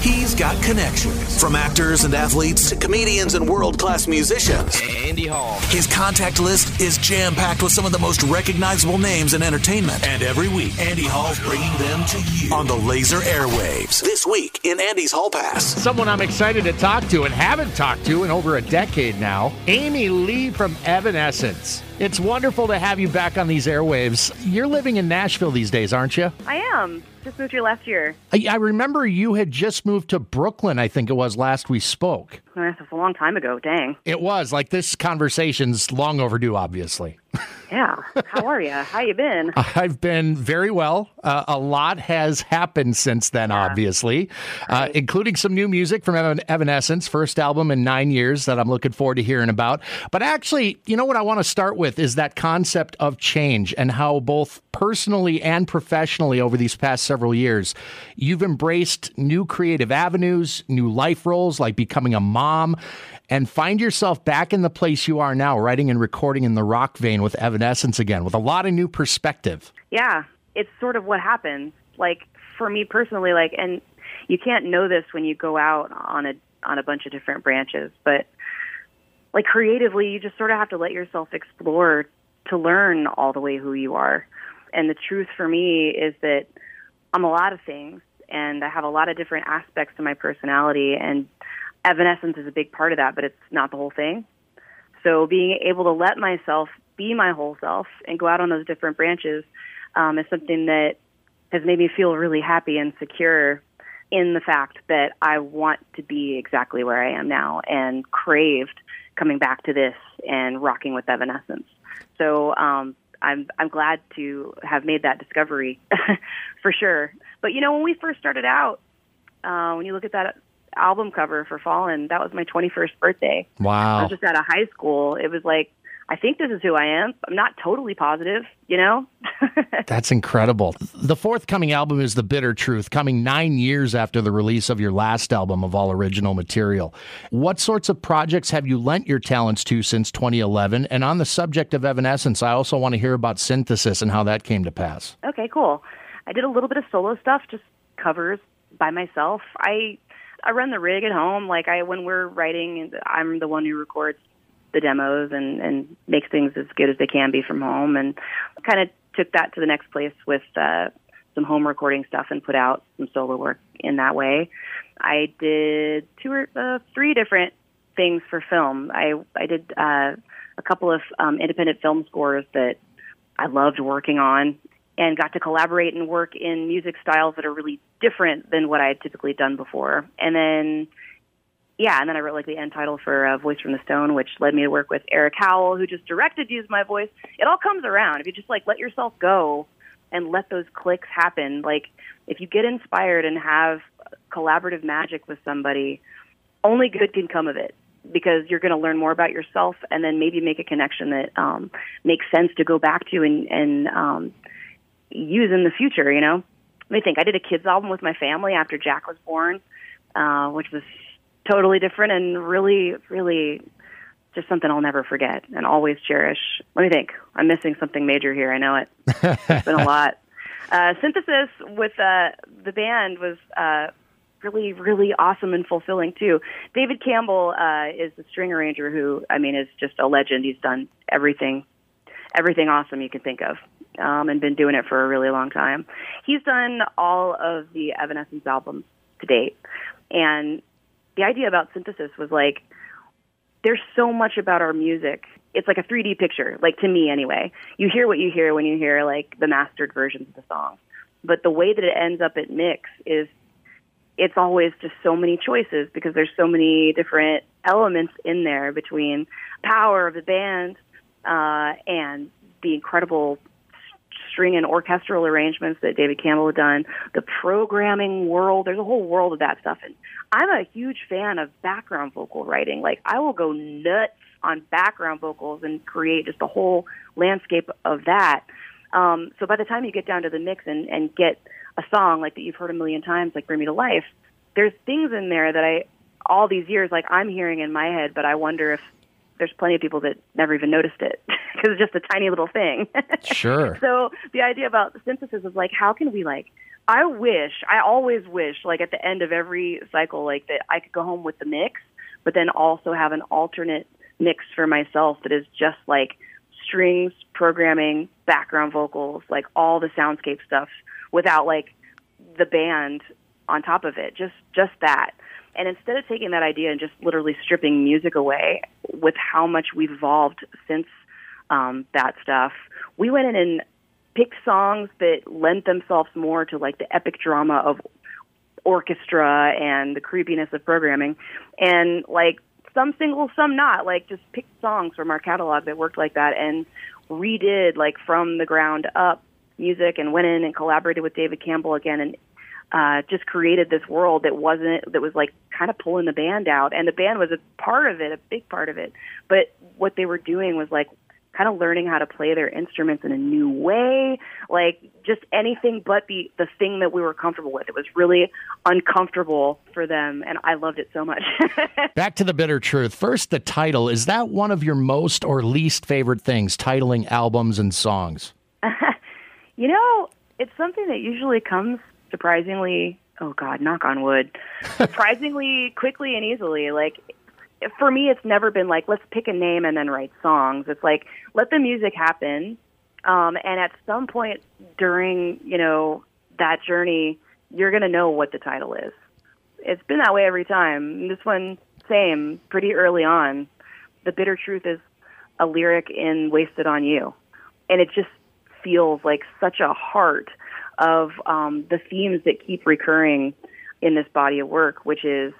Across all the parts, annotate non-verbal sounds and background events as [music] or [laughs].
He's got connections from actors and athletes to comedians and world class musicians. Andy Hall. His contact list is jam packed with some of the most recognizable names in entertainment. And every week, Andy Hall's bringing them to you on the laser airwaves. This week in Andy's Hall Pass. Someone I'm excited to talk to and haven't talked to in over a decade now Amy Lee from Evanescence. It's wonderful to have you back on these airwaves. You're living in Nashville these days, aren't you? I am. Just moved here last year. I, I remember you had just moved to Brooklyn, I think it was last we spoke. That's a long time ago. Dang. It was. Like this conversation's long overdue, obviously. Yeah. How are you? How you been? [laughs] I've been very well. Uh, a lot has happened since then, obviously, uh, including some new music from Evan- Evanescence, first album in nine years that I'm looking forward to hearing about. But actually, you know what I want to start with is that concept of change and how both personally and professionally over these past several years, you've embraced new creative avenues, new life roles like becoming a mom and find yourself back in the place you are now, writing and recording in the rock vein with Evanescence again, with a lot of new perspective. Yeah. It's sort of what happens. Like for me personally, like, and you can't know this when you go out on a on a bunch of different branches, but like creatively, you just sort of have to let yourself explore to learn all the way who you are. And the truth for me is that I'm a lot of things and I have a lot of different aspects to my personality and Evanescence is a big part of that, but it's not the whole thing. So being able to let myself be my whole self and go out on those different branches um, is something that has made me feel really happy and secure in the fact that I want to be exactly where I am now and craved coming back to this and rocking with Evanescence. So um, I'm I'm glad to have made that discovery [laughs] for sure. But you know, when we first started out, uh, when you look at that album cover for Fallen, that was my 21st birthday. Wow. I was just out of high school. It was like, I think this is who I am. I'm not totally positive, you know? [laughs] That's incredible. The forthcoming album is The Bitter Truth, coming nine years after the release of your last album of all original material. What sorts of projects have you lent your talents to since 2011? And on the subject of Evanescence, I also want to hear about synthesis and how that came to pass. okay, cool. I did a little bit of solo stuff, just covers by myself. I I run the rig at home. Like I when we're writing, I'm the one who records the demos and and makes things as good as they can be from home. And kind of took that to the next place with uh, some home recording stuff and put out some solo work in that way. I did two or uh, three different things for film. I I did uh, a couple of um, independent film scores that I loved working on and got to collaborate and work in music styles that are really different than what I had typically done before. And then, yeah, and then I wrote like the end title for uh, Voice from the Stone, which led me to work with Eric Howell, who just directed Use My Voice. It all comes around. If you just like let yourself go and let those clicks happen, like if you get inspired and have collaborative magic with somebody, only good can come of it because you're going to learn more about yourself and then maybe make a connection that um, makes sense to go back to and, and um, use in the future, you know? Let me think. I did a kids album with my family after Jack was born, uh, which was totally different and really, really just something I'll never forget and always cherish. Let me think. I'm missing something major here. I know it. It's been a [laughs] lot. Uh, synthesis with uh, the band was uh, really, really awesome and fulfilling too. David Campbell uh, is the string arranger who, I mean, is just a legend. He's done everything, everything awesome you can think of, um, and been doing it for a really long time. He's done all of the Evanescence albums to date, and the idea about synthesis was like, there's so much about our music. It's like a 3D picture, like to me anyway. You hear what you hear when you hear like the mastered versions of the songs. But the way that it ends up at mix is it's always just so many choices because there's so many different elements in there between power of the band uh, and the incredible string and orchestral arrangements that David Campbell had done, the programming world. There's a whole world of that stuff, and I'm a huge fan of background vocal writing. Like I will go nuts on background vocals and create just a whole landscape of that. Um, so by the time you get down to the mix and, and get a song like that you've heard a million times, like "Bring Me to Life," there's things in there that I all these years like I'm hearing in my head, but I wonder if there's plenty of people that never even noticed it [laughs] because it's just a tiny little thing. [laughs] Sure. so the idea about synthesis is like, how can we like I wish, I always wish, like at the end of every cycle, like that I could go home with the mix, but then also have an alternate mix for myself that is just like strings, programming, background vocals, like all the soundscape stuff without like the band on top of it. Just just that. And instead of taking that idea and just literally stripping music away with how much we've evolved since um, that stuff, we went in and picked songs that lent themselves more to like the epic drama of orchestra and the creepiness of programming. And like some singles some not. Like just picked songs from our catalog that worked like that and redid like from the ground up music and went in and collaborated with David Campbell again and uh, just created this world that wasn't that was like kind of pulling the band out. And the band was a part of it a big part of it. But what they were doing was like kind of learning how to play their instruments in a new way. Like just anything but the the thing that we were comfortable with. It was really uncomfortable for them and i loved it so much. [laughs] Back to the bitter truth. First the title. Is that one of your most or least favorite things titling albums and songs? [laughs] You know it's something that usually comes surprisingly oh god knock on wood [laughs] surprisingly quickly and easily. Like for me it's never been like let's pick a name and then write songs. It's like let the music happen. Um and at some point during you know that journey you're going to know what the title is. It's been that way every time. This one same pretty early on the bitter truth is a lyric in wasted on you. And it just feels like such a heart of um, the themes that keep recurring in this body of work, which is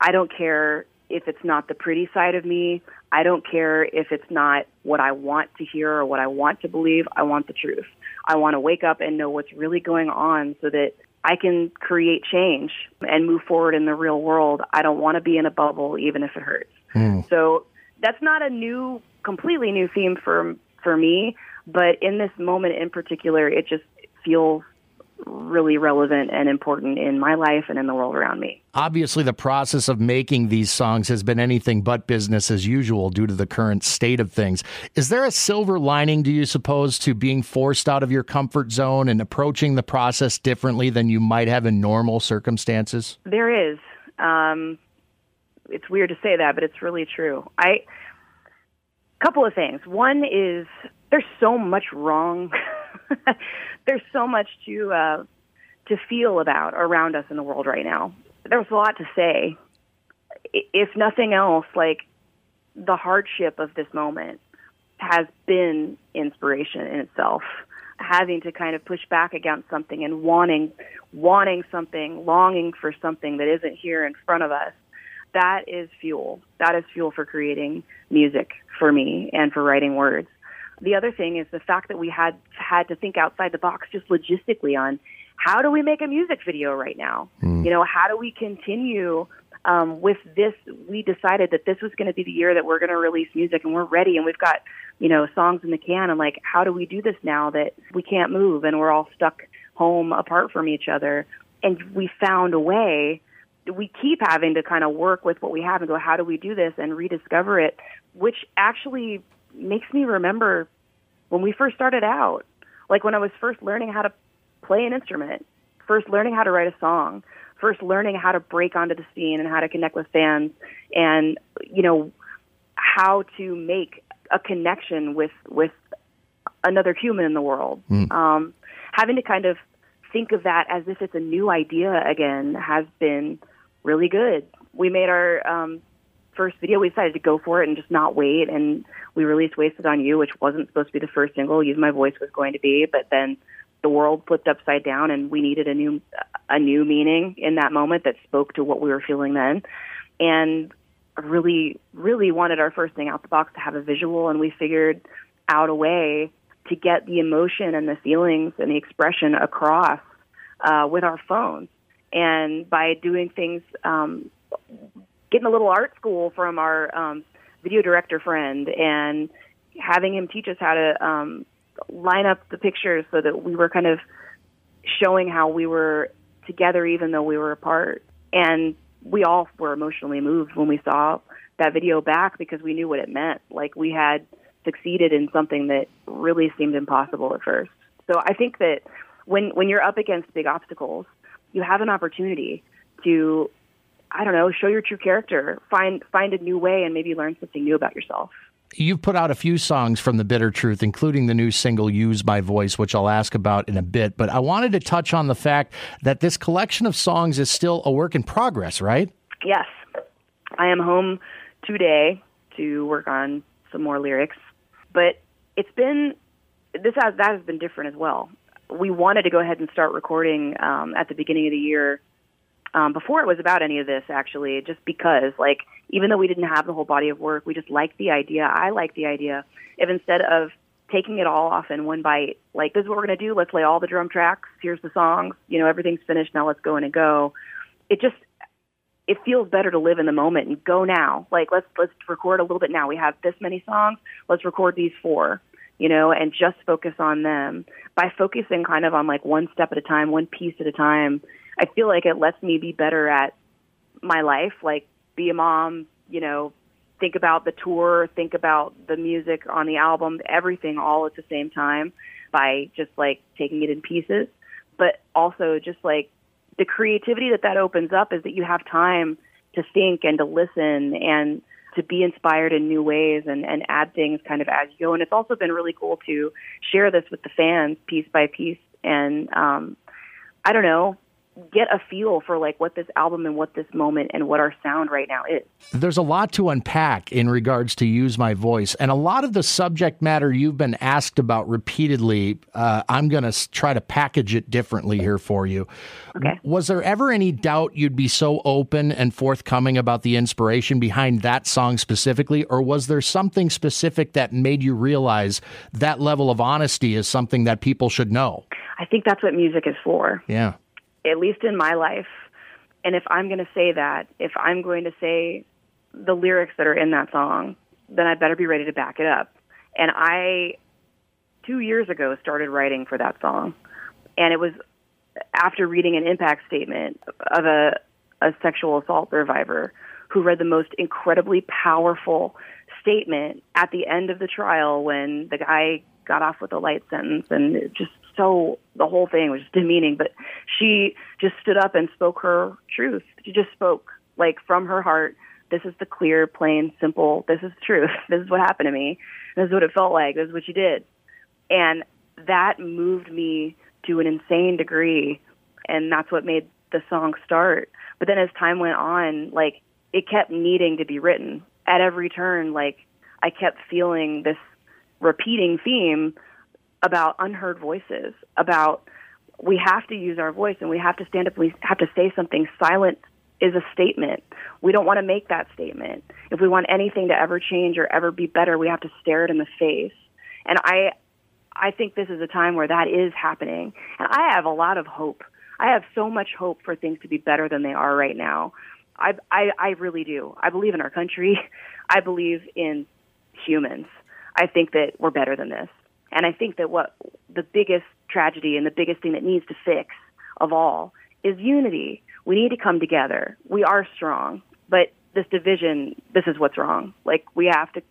I don't care if it's not the pretty side of me. I don't care if it's not what I want to hear or what I want to believe. I want the truth. I want to wake up and know what's really going on so that I can create change and move forward in the real world. I don't want to be in a bubble, even if it hurts. Mm. So that's not a new, completely new theme for for me. But in this moment in particular, it just feels really relevant and important in my life and in the world around me. Obviously, the process of making these songs has been anything but business as usual due to the current state of things. Is there a silver lining, do you suppose, to being forced out of your comfort zone and approaching the process differently than you might have in normal circumstances? There is. Um, it's weird to say that, but it's really true. I couple of things. One is there's so much wrong [laughs] [laughs] there's so much to uh, to feel about around us in the world right now. There's a lot to say. If nothing else, like the hardship of this moment has been inspiration in itself. Having to kind of push back against something and wanting wanting something, longing for something that isn't here in front of us. That is fuel. That is fuel for creating music for me and for writing words. The other thing is the fact that we had had to think outside the box just logistically on how do we make a music video right now? Mm. You know, how do we continue um, with this? We decided that this was going to be the year that we're going to release music, and we're ready, and we've got you know songs in the can. And like, how do we do this now that we can't move and we're all stuck home apart from each other? And we found a way. We keep having to kind of work with what we have and go, how do we do this and rediscover it, which actually makes me remember when we first started out, like when I was first learning how to play an instrument, first learning how to write a song, first learning how to break onto the scene and how to connect with fans and you know how to make a connection with with another human in the world. Mm. Um, having to kind of think of that as if it's a new idea again has been really good. We made our um, first video, we decided to go for it and just not wait. And we released Wasted on You, which wasn't supposed to be the first single. Use My Voice was going to be, but then the world flipped upside down and we needed a new, a new meaning in that moment that spoke to what we were feeling then. And really, really wanted our first thing out the box to have a visual. And we figured out a way to get the emotion and the feelings and the expression across uh, with our phones. And by doing things um, getting a little art school from our um, video director friend and having him teach us how to um, line up the pictures so that we were kind of showing how we were together even though we were apart. And we all were emotionally moved when we saw that video back because we knew what it meant. Like we had succeeded in something that really seemed impossible at first. So I think that when when you're up against big obstacles, you have an opportunity to I don't know, show your true character, find find a new way and maybe learn something new about yourself. You've put out a few songs from the Bitter Truth, including the new single Use My Voice, which I'll ask about in a bit. But I wanted to touch on the fact that this collection of songs is still a work in progress, right? Yes. I am home today to work on some more lyrics. But it's been this has that has been different as well. We wanted to go ahead and start recording um, at the beginning of the year um, before it was about any of this actually, just because like even though we didn't have the whole body of work, we just liked the idea. I liked the idea if instead of taking it all off in one bite, like this is what we're gonna do. Let's lay all the drum tracks. Here's the songs. You know everything's finished. Now let's go in and go. It just it feels better to live in the moment and go now. Like let's let's record a little bit now. We have this many songs. Let's record these four, you know, and just focus on them. By focusing kind of on like one step at a time, one piece at a time, I feel like it lets me be better at my life, like be a mom, you know, think about the tour, think about the music on the album, everything all at the same time by just like taking it in pieces. But also just like the creativity that that opens up is that you have time to think and to listen and to be inspired in new ways and, and add things kind of as you go. And it's also been really cool to share this with the fans piece by piece. And um, I don't know, get a feel for like what this album and what this moment and what our sound right now is. There's a lot to unpack in regards to use my voice and a lot of the subject matter you've been asked about repeatedly. Uh, I'm going to try to package it differently here for you. Okay. Was there ever any doubt you'd be so open and forthcoming about the inspiration behind that song specifically, or was there something specific that made you realize that level of honesty is something that people should know? I think that's what music is for. Yeah at least in my life. And if I'm going to say that, if I'm going to say the lyrics that are in that song, then I better be ready to back it up. And I, two years ago, started writing for that song. And it was after reading an impact statement of a, a sexual assault survivor who read the most incredibly powerful statement at the end of the trial when the guy got off with a light sentence and it just so the whole thing was demeaning, but she just stood up and spoke her truth. She just spoke like from her heart. This is the clear, plain, simple. This is the truth. [laughs] This is what happened to me. This is what it felt like. This is what she did, and that moved me to an insane degree, and that's what made the song start. But then as time went on, like it kept needing to be written at every turn. Like I kept feeling this repeating theme about unheard voices, about we have to use our voice and we have to stand up, we have to say something. Silent is a statement. We don't want to make that statement. If we want anything to ever change or ever be better, we have to stare it in the face. And I I think this is a time where that is happening. And I have a lot of hope. I have so much hope for things to be better than they are right now. I I, I really do. I believe in our country. [laughs] I believe in humans. I think that we're better than this. And I think that what the biggest tragedy and the biggest thing that needs to fix of all is unity. We need to come together. We are strong, but this division, this is what's wrong. Like we have to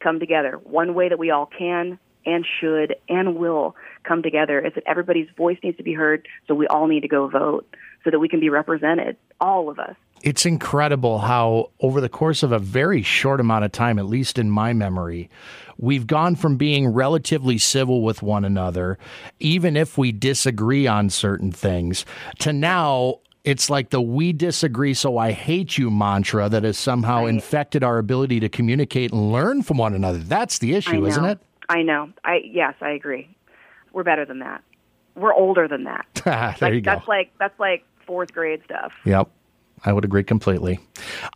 come together. One way that we all can and should and will come together is that everybody's voice needs to be heard, so we all need to go vote so that we can be represented, all of us. It's incredible how, over the course of a very short amount of time, at least in my memory, we've gone from being relatively civil with one another, even if we disagree on certain things, to now it's like the we disagree, so I hate you mantra that has somehow right. infected our ability to communicate and learn from one another. That's the issue, isn't it? I know. I yes, I agree. We're better than that. We're older than that. [laughs] there like, you go. That's like that's like fourth grade stuff. Yep. I would agree completely.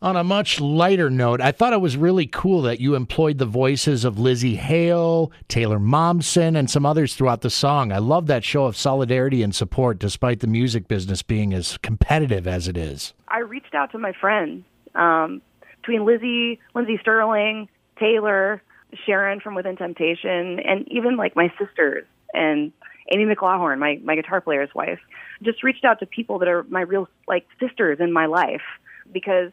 On a much lighter note, I thought it was really cool that you employed the voices of Lzzy Hale, Taylor Momsen, and some others throughout the song. I love that show of solidarity and support despite the music business being as competitive as it is. I reached out to my friends um, between Lzzy, Lindsey Stirling, Taylor, Sharon from Within Temptation, and even like my sisters and Amy McLawhorn, my, my guitar player's wife, just reached out to people that are my real like sisters in my life because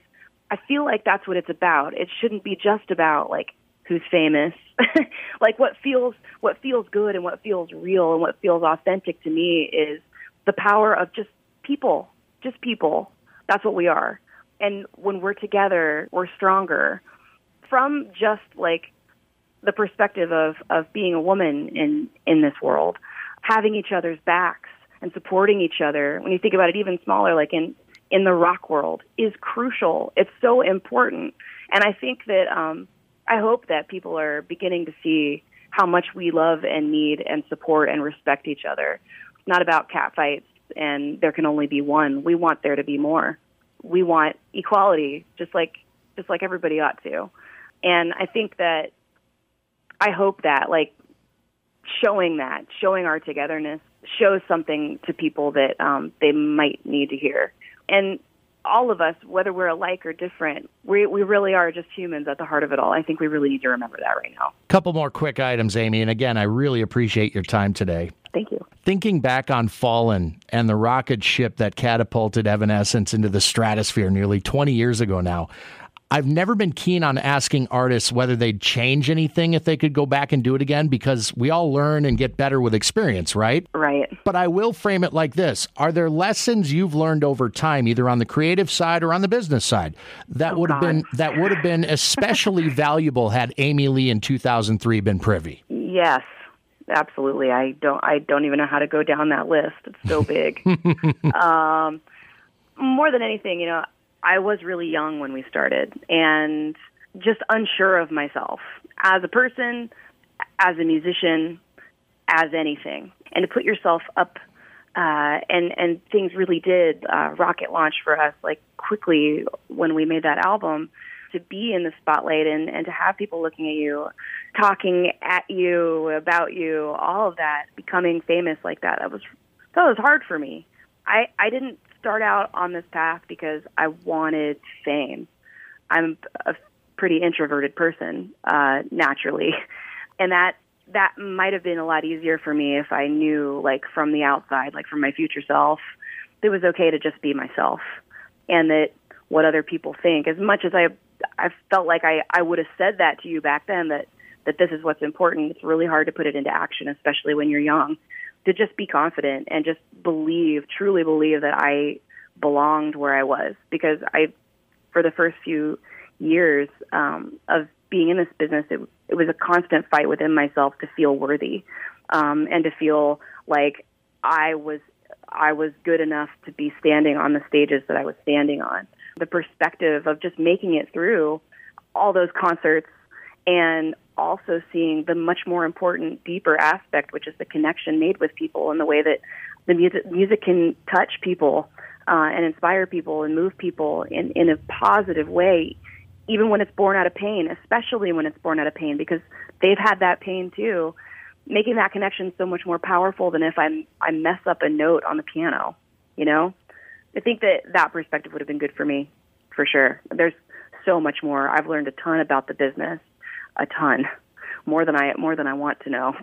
I feel like that's what it's about. It shouldn't be just about like who's famous [laughs] like what feels what feels good and what feels real and what feels authentic to me is the power of just people, just people. That's what we are. And when we're together, we're stronger. From just like the perspective of of being a woman in in this world, having each other's backs and supporting each other. When you think about it, even smaller, like in in the rock world, is crucial. It's so important, and I think that um, I hope that people are beginning to see how much we love and need and support and respect each other. It's not about cat fights and there can only be one. We want there to be more. We want equality, just like just like everybody ought to. And I think that I hope that like showing that, showing our togetherness, shows something to people that um, they might need to hear. And all of us, whether we're alike or different, we, we really are just humans at the heart of it all. I think we really need to remember that right now. Couple more quick items, Amy. And again, I really appreciate your time today. Thank you. Thinking back on Fallen and the rocket ship that catapulted Evanescence into the stratosphere nearly 20 years ago now, I've never been keen on asking artists whether they'd change anything if they could go back and do it again because we all learn and get better with experience, right? Right. But I will frame it like this Are there lessons you've learned over time, either on the creative side or on the business side, that Oh, would have been that would have been especially [laughs] valuable had Amy Lee in 2003 been privy? Yes, absolutely. I don't. I don't even know how to go down that list. It's so big. [laughs] um, more than anything, you know, I was really young when we started, and just unsure of myself as a person, as a musician, as anything, and to put yourself up. Uh, and and things really did uh, rocket launch for us like quickly when we made that album to be in the spotlight and, and to have people looking at you, talking at you, about you, all of that, becoming famous like that. That was that was hard for me. I, I didn't start out on this path because I wanted fame. I'm a pretty introverted person, uh, naturally. [laughs] And that that might have been a lot easier for me if I knew like from the outside, like from my future self, it was okay to just be myself. And that what other people think, as much as I I felt like I, I would have said that to you back then that, that this is what's important. It's really hard to put it into action, especially when you're young. To just be confident and just believe, truly believe that I belonged where I was. Because I, for the first few years um, of being in this business, it, it was a constant fight within myself to feel worthy um, and to feel like I was I was good enough to be standing on the stages that I was standing on. The perspective of just making it through all those concerts and also seeing the much more important, deeper aspect, which is the connection made with people and the way that the music music can touch people uh, and inspire people and move people in, in a positive way, even when it's born out of pain, especially when it's born out of pain, because they've had that pain too. Making that connection so much more powerful than if I'm I mess up a note on the piano, you know. I think that that perspective would have been good for me, for sure. There's so much more. I've learned a ton about the business, a ton, more than I more than I want to know.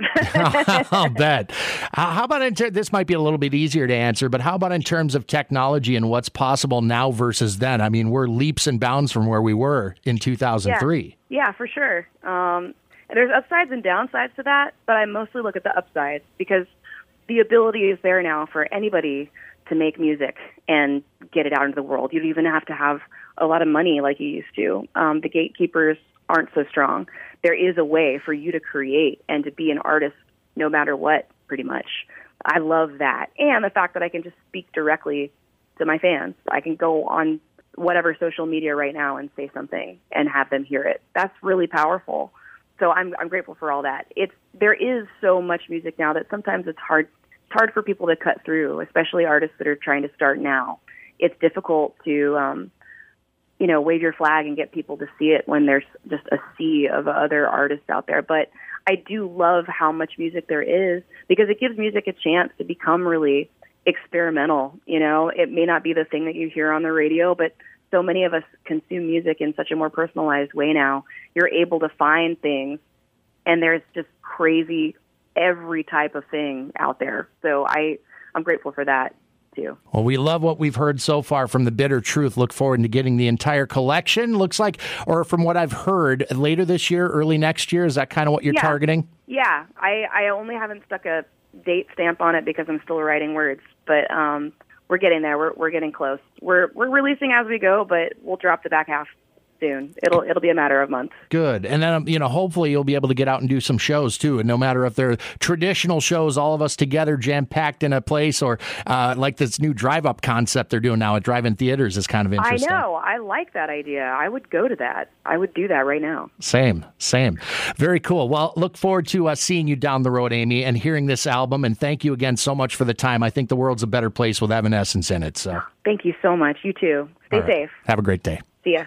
I'll [laughs] [laughs] bet. How about in ter- this might be a little bit easier to answer, but how about in terms of technology and what's possible now versus then? I mean, we're leaps and bounds from where we were in 2003. Yeah, for sure. Um, there's upsides and downsides to that, but I mostly look at the upsides because the ability is there now for anybody to make music and get it out into the world. You don't even have to have a lot of money like you used to. Um, the gatekeepers aren't so strong. There is a way for you to create and to be an artist no matter what, pretty much. I love that. And the fact that I can just speak directly to my fans. I can go on whatever social media right now and say something and have them hear it. That's really powerful. So I'm I'm grateful for all that. It's there is so much music now that sometimes it's hard it's hard for people to cut through, especially artists that are trying to start now. It's difficult to um you know, wave your flag and get people to see it when there's just a sea of other artists out there. But I do love how much music there is because it gives music a chance to become really experimental. You know, it may not be the thing that you hear on the radio, but so many of us consume music in such a more personalized way now. You're able to find things, and there's just crazy every type of thing out there. So I I'm grateful for that. Too. Well, we love what we've heard so far from the Bitter Truth. Look forward to getting the entire collection. Looks like, or from what I've heard, later this year, early next year. Is that kind of what you're Yeah. targeting? Yeah, I, I only haven't stuck a date stamp on it because I'm still writing words, but um, we're getting there. We're we're getting close. We're we're releasing as we go, but we'll drop the back half soon. It'll it'll be a matter of months. Good. And then, um, you know, hopefully you'll be able to get out and do some shows too. And no matter if they're traditional shows, all of us together, jam packed in a place, or uh, like this new drive up concept they're doing now at drive in theaters is kind of interesting. I know. I like that idea. I would go to that. I would do that right now. Same, same. Very cool. Well, look forward to uh, seeing you down the road, Amy, and hearing this album. And thank you again so much for the time. I think the world's a better place with Evanescence in it. So, Thank you so much. You too. Stay right. safe. Have a great day. See ya.